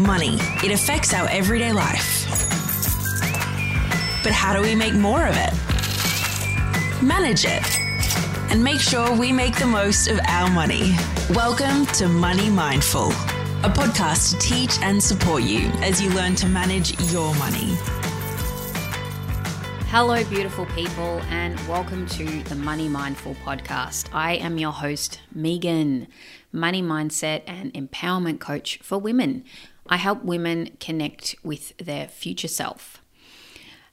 Money. It affects our everyday life. But how do we make more of it? Manage it. And make sure we make the most of our money. Welcome to Money Mindful, a podcast to teach and support you as you learn to manage your money. Hello, beautiful people, and welcome to the Money Mindful podcast. I am your host, Megan, money mindset and empowerment coach for women. I help women connect with their future self.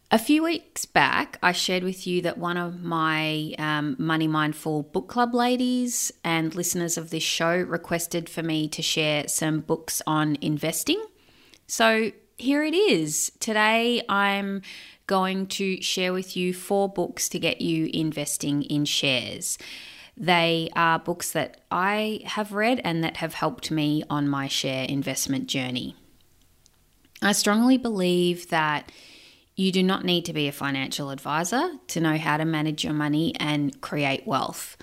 A few weeks back, I shared with you that one of my um, Money Mindful book club ladies and listeners of this show requested for me to share some books on investing. So here it is. Today, I'm going to share with you four books to get you investing in shares. They are books that I have read and that have helped me on my share investment journey. I strongly believe that you do not need to be a financial advisor to know how to manage your money and create wealth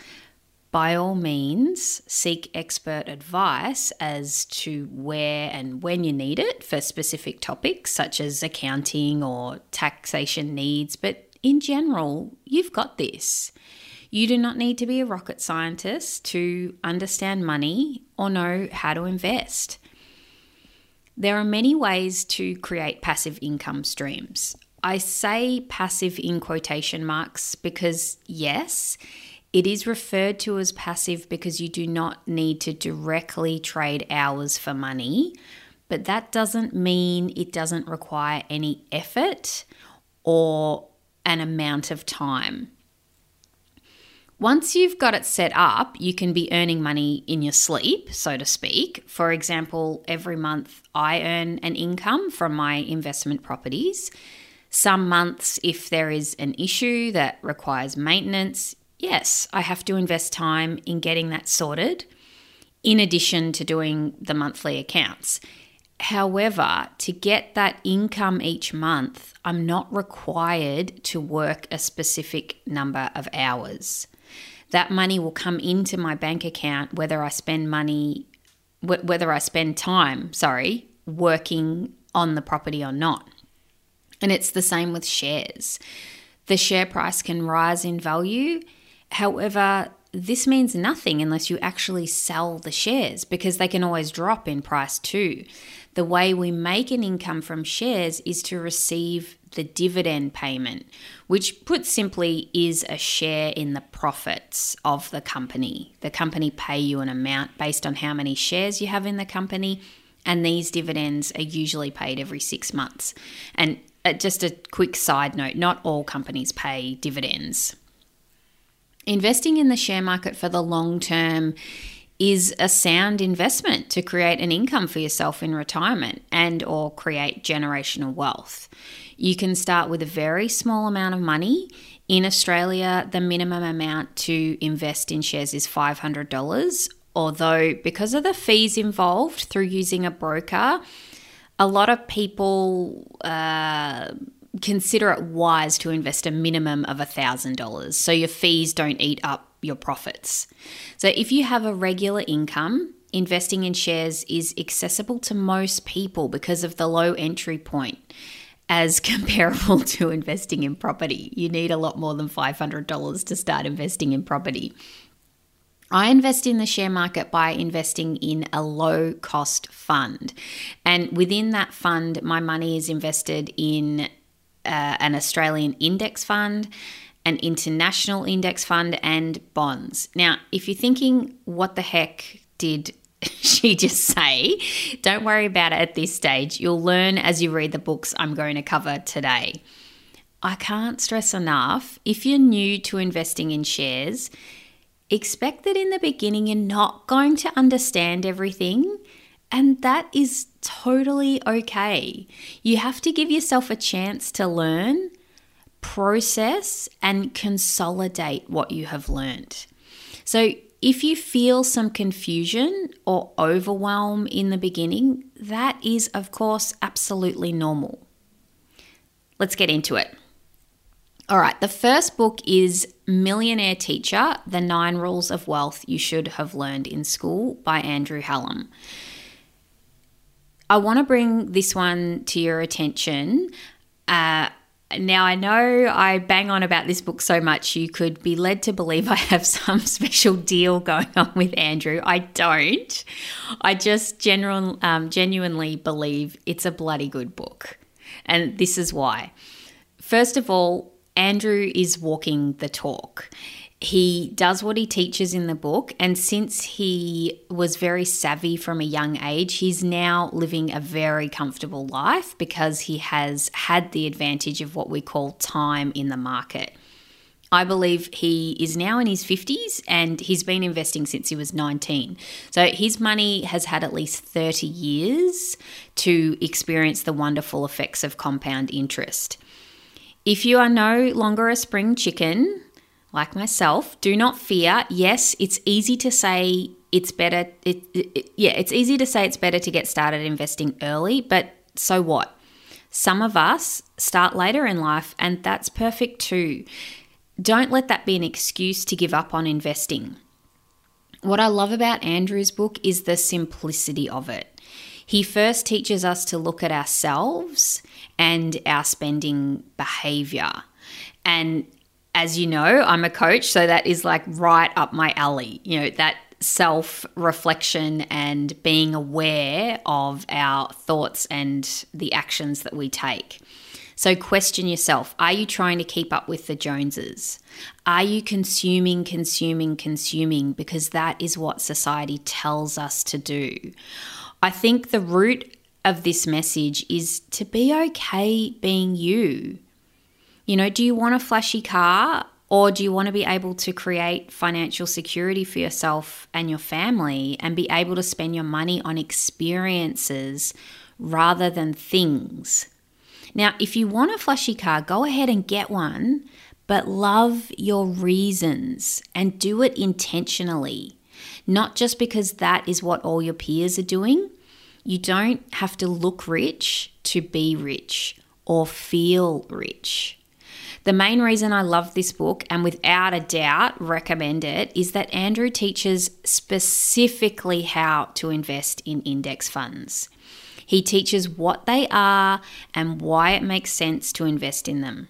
by all means, seek expert advice as to where and when you need it for specific topics such as accounting or taxation needs. But in general, you've got this. You do not need to be a rocket scientist to understand money or know how to invest. There are many ways to create passive income streams. I say passive in quotation marks because, yes, it is referred to as passive because you do not need to directly trade hours for money, but that doesn't mean it doesn't require any effort or an amount of time. Once you've got it set up, you can be earning money in your sleep, so to speak. For example, every month I earn an income from my investment properties. Some months, if there is an issue that requires maintenance, yes, I have to invest time in getting that sorted in addition to doing the monthly accounts. However, to get that income each month, I'm not required to work a specific number of hours. That money will come into my bank account whether I spend money, whether I spend time, sorry, working on the property or not. And it's the same with shares. The share price can rise in value However, this means nothing unless you actually sell the shares because they can always drop in price too. The way we make an income from shares is to receive the dividend payment, which put simply is a share in the profits of the company. The company pay you an amount based on how many shares you have in the company, and these dividends are usually paid every 6 months. And uh, just a quick side note, not all companies pay dividends. Investing in the share market for the long term is a sound investment to create an income for yourself in retirement and or create generational wealth. You can start with a very small amount of money. In Australia, the minimum amount to invest in shares is $500, although because of the fees involved through using a broker, a lot of people uh, consider it wise to invest a minimum of $1,000 so your fees don't eat up your profits. So if you have a regular income, investing in shares is accessible to most people because of the low entry point as comparable to investing in property. You need a lot more than $500 to start investing in property. I invest in the share market by investing in a low cost fund. And within that fund, my money is invested in uh, an Australian index fund, an international index fund, and bonds. Now, if you're thinking, what the heck did she just say? Don't worry about it at this stage. You'll learn as you read the books I'm going to cover today. I can't stress enough if you're new to investing in shares, expect that in the beginning you're not going to understand everything and that is totally okay. You have to give yourself a chance to learn, process, and consolidate what you have learned. So, if you feel some confusion or overwhelm in the beginning, that is, of course, absolutely normal. Let's get into it. All right, the first book is Millionaire Teacher The Nine Rules of Wealth You Should Have Learned in School by Andrew Hallam. I want to bring this one to your attention. Uh, now, I know I bang on about this book so much, you could be led to believe I have some special deal going on with Andrew. I don't. I just general, um, genuinely believe it's a bloody good book. And this is why. First of all, Andrew is walking the talk. He does what he teaches in the book, and since he was very savvy from a young age, he's now living a very comfortable life because he has had the advantage of what we call time in the market. I believe he is now in his 50s and he's been investing since he was 19. So his money has had at least 30 years to experience the wonderful effects of compound interest. If you are no longer a spring chicken, like myself, do not fear. Yes, it's easy to say it's better. It, it, yeah, it's easy to say it's better to get started investing early, but so what? Some of us start later in life, and that's perfect too. Don't let that be an excuse to give up on investing. What I love about Andrew's book is the simplicity of it. He first teaches us to look at ourselves and our spending behavior. And as you know, I'm a coach, so that is like right up my alley. You know, that self reflection and being aware of our thoughts and the actions that we take. So, question yourself Are you trying to keep up with the Joneses? Are you consuming, consuming, consuming because that is what society tells us to do? I think the root of this message is to be okay being you. You know, do you want a flashy car or do you want to be able to create financial security for yourself and your family and be able to spend your money on experiences rather than things? Now, if you want a flashy car, go ahead and get one, but love your reasons and do it intentionally. Not just because that is what all your peers are doing. You don't have to look rich to be rich or feel rich. The main reason I love this book, and without a doubt recommend it, is that Andrew teaches specifically how to invest in index funds. He teaches what they are and why it makes sense to invest in them.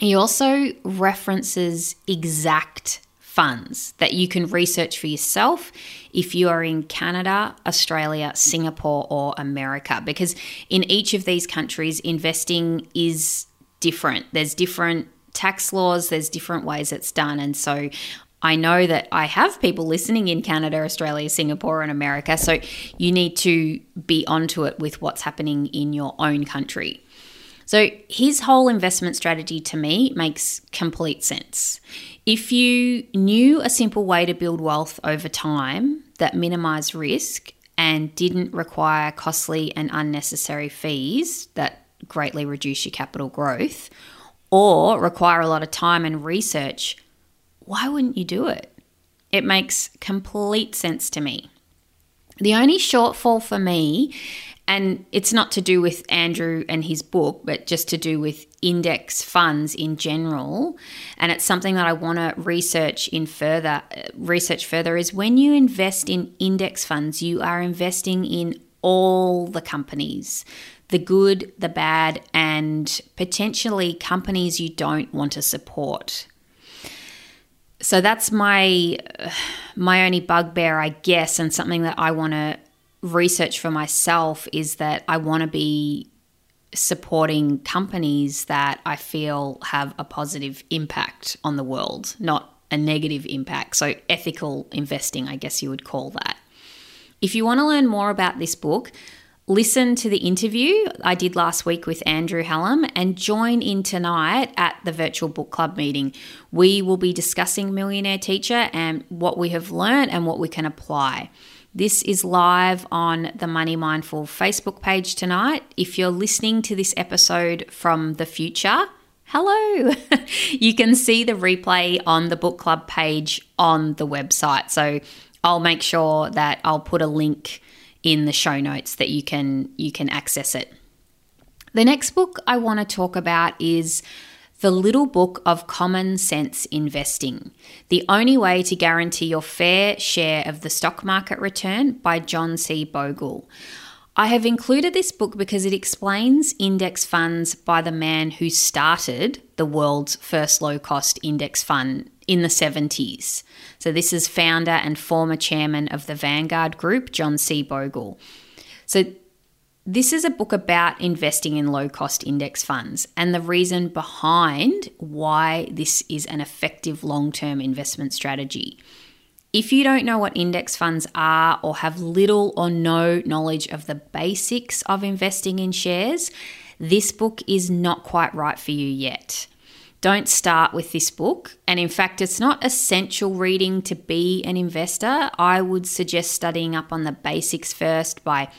He also references exact funds that you can research for yourself if you are in Canada, Australia, Singapore, or America, because in each of these countries, investing is different. There's different tax laws, there's different ways it's done. And so I know that I have people listening in Canada, Australia, Singapore, and America. So you need to be onto it with what's happening in your own country. So his whole investment strategy to me makes complete sense. If you knew a simple way to build wealth over time that minimized risk and didn't require costly and unnecessary fees that greatly reduce your capital growth or require a lot of time and research, why wouldn't you do it? It makes complete sense to me. The only shortfall for me, and it's not to do with Andrew and his book, but just to do with index funds in general, and it's something that I want to research in further uh, research further is when you invest in index funds, you are investing in all the companies the good, the bad, and potentially companies you don't want to support. So that's my my only bugbear, I guess, and something that I want to research for myself is that I want to be supporting companies that I feel have a positive impact on the world, not a negative impact. So ethical investing, I guess you would call that. If you want to learn more about this book, listen to the interview I did last week with Andrew Hallam and join in tonight at the virtual book club meeting. We will be discussing Millionaire Teacher and what we have learned and what we can apply. This is live on the Money Mindful Facebook page tonight. If you're listening to this episode from the future, hello. you can see the replay on the book club page on the website. So I'll make sure that I'll put a link in the show notes that you can you can access it. The next book I want to talk about is The Little Book of Common Sense Investing The Only Way to Guarantee Your Fair Share of the Stock Market Return by John C. Bogle. I have included this book because it explains index funds by the man who started the world's first low cost index fund in the 70s. So, this is founder and former chairman of the Vanguard Group, John C. Bogle. So, this is a book about investing in low cost index funds and the reason behind why this is an effective long term investment strategy. If you don't know what index funds are or have little or no knowledge of the basics of investing in shares, this book is not quite right for you yet. Don't start with this book. And in fact, it's not essential reading to be an investor. I would suggest studying up on the basics first by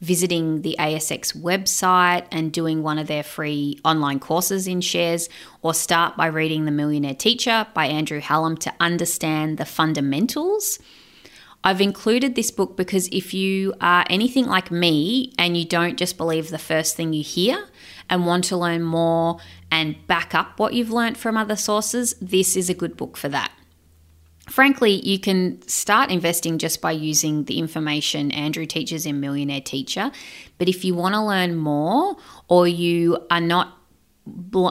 visiting the ASX website and doing one of their free online courses in shares, or start by reading The Millionaire Teacher by Andrew Hallam to understand the fundamentals. I've included this book because if you are anything like me and you don't just believe the first thing you hear and want to learn more and back up what you've learned from other sources, this is a good book for that. Frankly, you can start investing just by using the information Andrew teaches in Millionaire Teacher. But if you want to learn more or you are not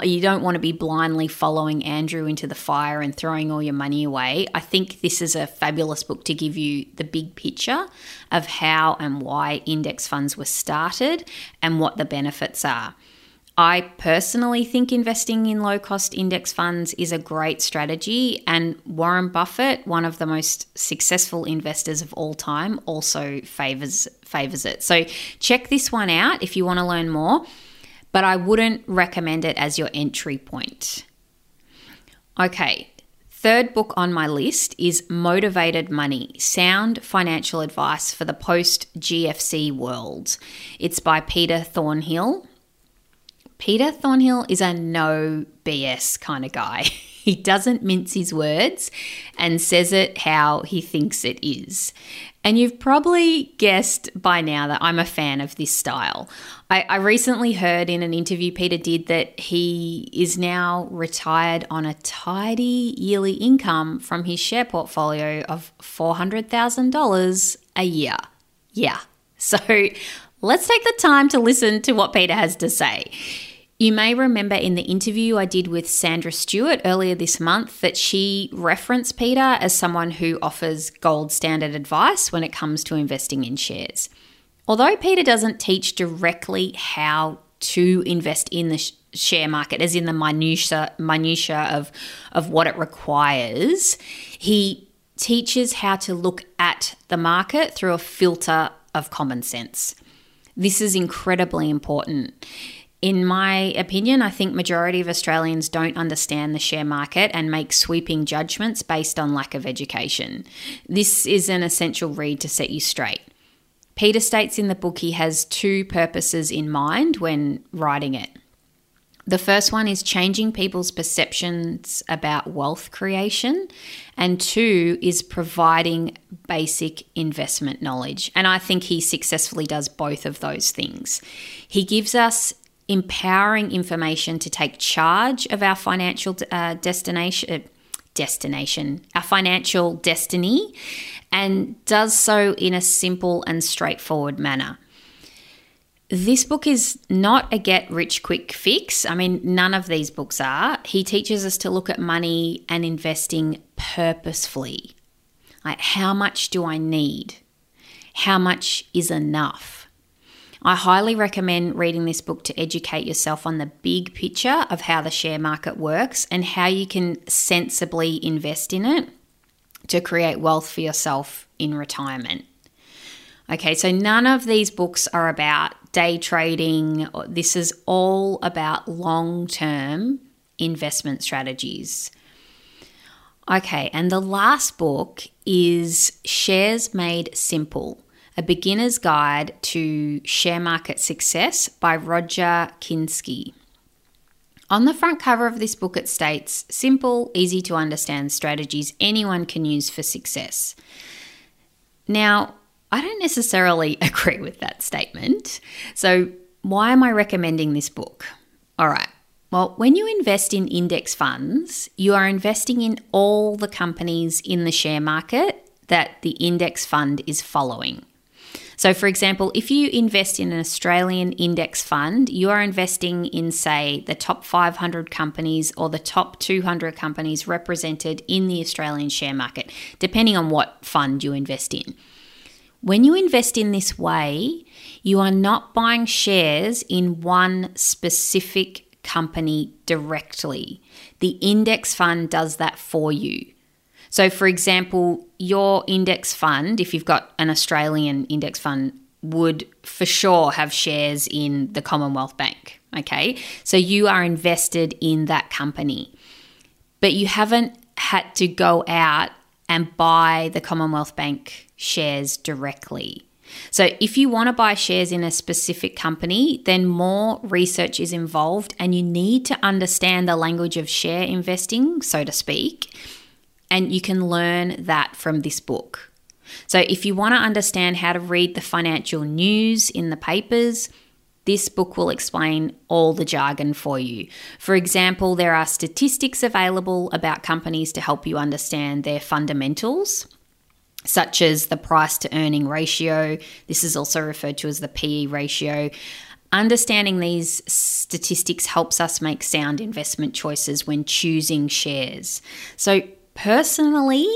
you don't want to be blindly following Andrew into the fire and throwing all your money away. I think this is a fabulous book to give you the big picture of how and why index funds were started and what the benefits are. I personally think investing in low cost index funds is a great strategy, and Warren Buffett, one of the most successful investors of all time, also favors favors it. So check this one out if you want to learn more, but I wouldn't recommend it as your entry point. Okay, Third book on my list is Motivated Money Sound Financial Advice for the Post GFC World. It's by Peter Thornhill. Peter Thornhill is a no BS kind of guy. he doesn't mince his words and says it how he thinks it is. And you've probably guessed by now that I'm a fan of this style. I, I, recently heard in an interview Peter did that he is now retired on a tidy yearly income from his share portfolio of $400,000 a year. Yeah. So let's take the time to listen to what Peter has to say. You may remember in the interview I did with Sandra Stewart earlier this month that she referenced Peter as someone who offers gold standard advice when it comes to investing in shares. Although Peter doesn't teach directly how to invest in the share market, as in the minutia, minutia of, of what it requires, he teaches how to look at the market through a filter of common sense. This is incredibly important in my opinion, I think majority of Australians don't understand the share market and make sweeping judgments based on lack of education. This is an essential read to set you straight. Peter states in the book he has two purposes in mind when writing it. The first one is changing people's perceptions about wealth creation, and two is providing basic investment knowledge. And I think he successfully does both of those things. He gives us empowering information to take charge of our financial uh, destination uh, destination our financial destiny and does so in a simple and straightforward manner this book is not a get rich quick fix. I mean, none of these books are. He teaches us to look at money and investing purposefully. Like, how much do I need? How much is enough? I highly recommend reading this book to educate yourself on the big picture of how the share market works and how you can sensibly invest in it to create wealth for yourself in retirement. Okay, so none of these books are about day trading. This is all about long term investment strategies. Okay, and the last book is Shares Made Simple a Beginner's Guide to Share Market Success by Roger Kinsky. On the front cover of this book, it states simple, easy to understand strategies anyone can use for success. Now, I don't necessarily agree with that statement. So, why am I recommending this book? All right. Well, when you invest in index funds, you are investing in all the companies in the share market that the index fund is following. So, for example, if you invest in an Australian index fund, you are investing in, say, the top 500 companies or the top 200 companies represented in the Australian share market, depending on what fund you invest in. When you invest in this way, you are not buying shares in one specific company directly. The index fund does that for you. So, for example, your index fund, if you've got an Australian index fund, would for sure have shares in the Commonwealth Bank. Okay. So you are invested in that company, but you haven't had to go out and buy the Commonwealth Bank shares directly. So, if you want to buy shares in a specific company, then more research is involved and you need to understand the language of share investing, so to speak and you can learn that from this book. So, if you want to understand how to read the financial news in the papers, this book will explain all the jargon for you. For example, there are statistics available about companies to help you understand their fundamentals, such as the price to earning ratio. This is also referred to as the PE ratio. Understanding these statistics helps us make sound investment choices when choosing shares. So, personally,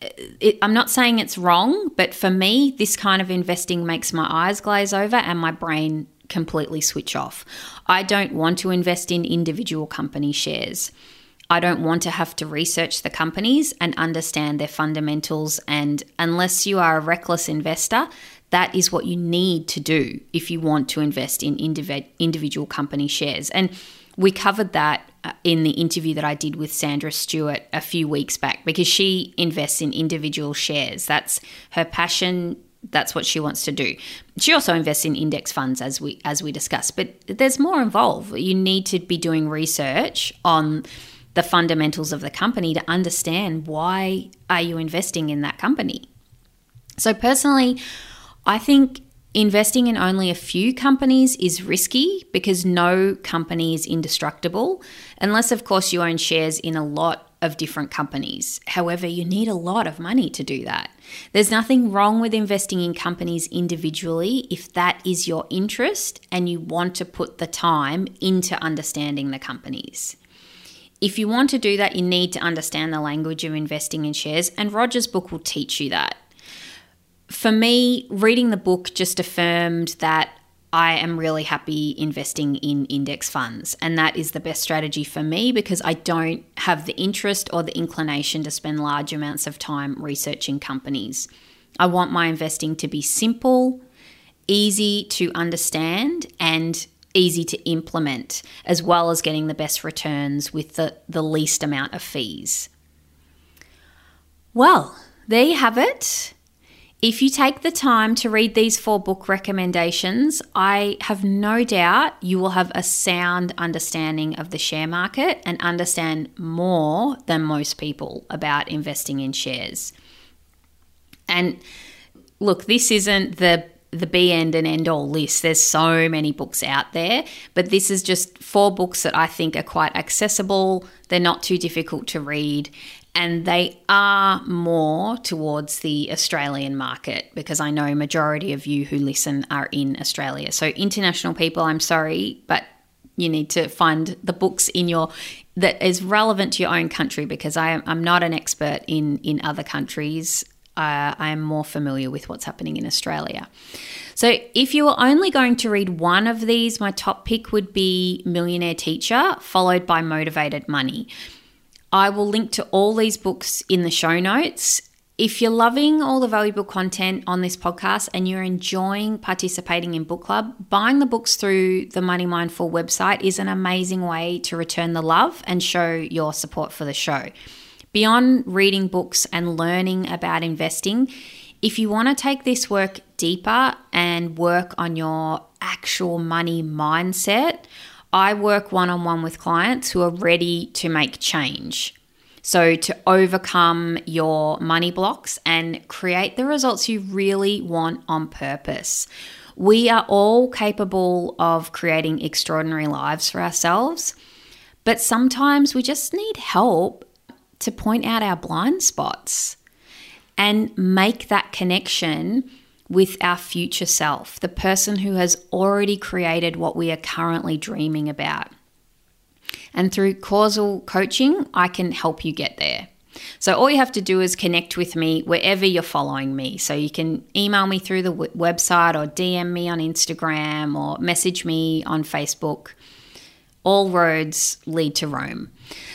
it, I'm not saying it's wrong, but for me, this kind of investing makes my eyes glaze over and my brain completely switch off. I don't want to invest in individual company shares. I don't want to have to research the companies and understand their fundamentals. And unless you are a reckless investor, that is what you need to do if you want to invest in indiv- individual company shares. And we covered that uh, in the interview that I did with Sandra Stewart a few weeks back because she invests in individual shares. That's her passion. That's what she wants to do. She also invests in index funds as we as we discussed, but there's more involved. You need to be doing research on the fundamentals of the company to understand why are you investing in that company. So personally, I think Investing in only a few companies is risky because no company is indestructible, unless, of course, you own shares in a lot of different companies. However, you need a lot of money to do that. There's nothing wrong with investing in companies individually if that is your interest and you want to put the time into understanding the companies. If you want to do that, you need to understand the language of investing in shares, and Roger's book will teach you that for me, reading the book just affirmed that I am really happy investing in index funds. And that is the best strategy for me because I don't have the interest or the inclination to spend large amounts of time researching companies. I want my investing to be simple, easy to understand, and easy to implement, as well as getting the best returns with the, the least amount of fees. Well, there you have it. If you take the time to read these four book recommendations, I have no doubt you will have a sound understanding of the share market and understand more than most people about investing in shares. And look, this isn't the the be end and end all list. There's so many books out there, but this is just four books that I think are quite accessible. They're not too difficult to read, and they are more towards the Australian market because I know majority of you who listen are in Australia. So international people, I'm sorry, but you need to find the books in your that is relevant to your own country because I, am not an expert in in other countries. Uh, I am more familiar with what's happening in Australia. So, if you were only going to read one of these, my top pick would be Millionaire Teacher, followed by Motivated Money. I will link to all these books in the show notes. If you're loving all the valuable content on this podcast and you're enjoying participating in book club, buying the books through the Money Mindful website is an amazing way to return the love and show your support for the show. Beyond reading books and learning about investing, if you want to take this work deeper and work on your actual money mindset, I work one on one with clients who are ready to make change. So, to overcome your money blocks and create the results you really want on purpose. We are all capable of creating extraordinary lives for ourselves, but sometimes we just need help to point out our blind spots and make that connection with our future self, the person who has already created what we are currently dreaming about. And through causal coaching, I can help you get there. So all you have to do is connect with me wherever you're following me. So you can email me through the w- website or DM me on Instagram or message me on Facebook. All roads lead to Rome.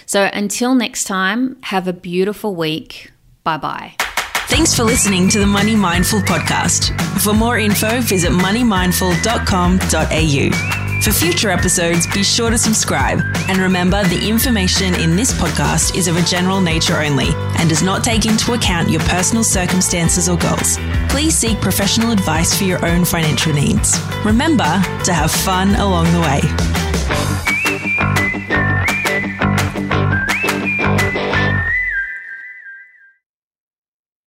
So until next time, have a beautiful week. Bye bye. Thanks for listening to the Money Mindful podcast. For more info, visit moneymindful.com.au. For future episodes, be sure to subscribe. And remember, the information in this podcast is of a general nature only and does not take into account your personal circumstances or goals. Please seek professional advice for your own financial needs. Remember to have fun along the way.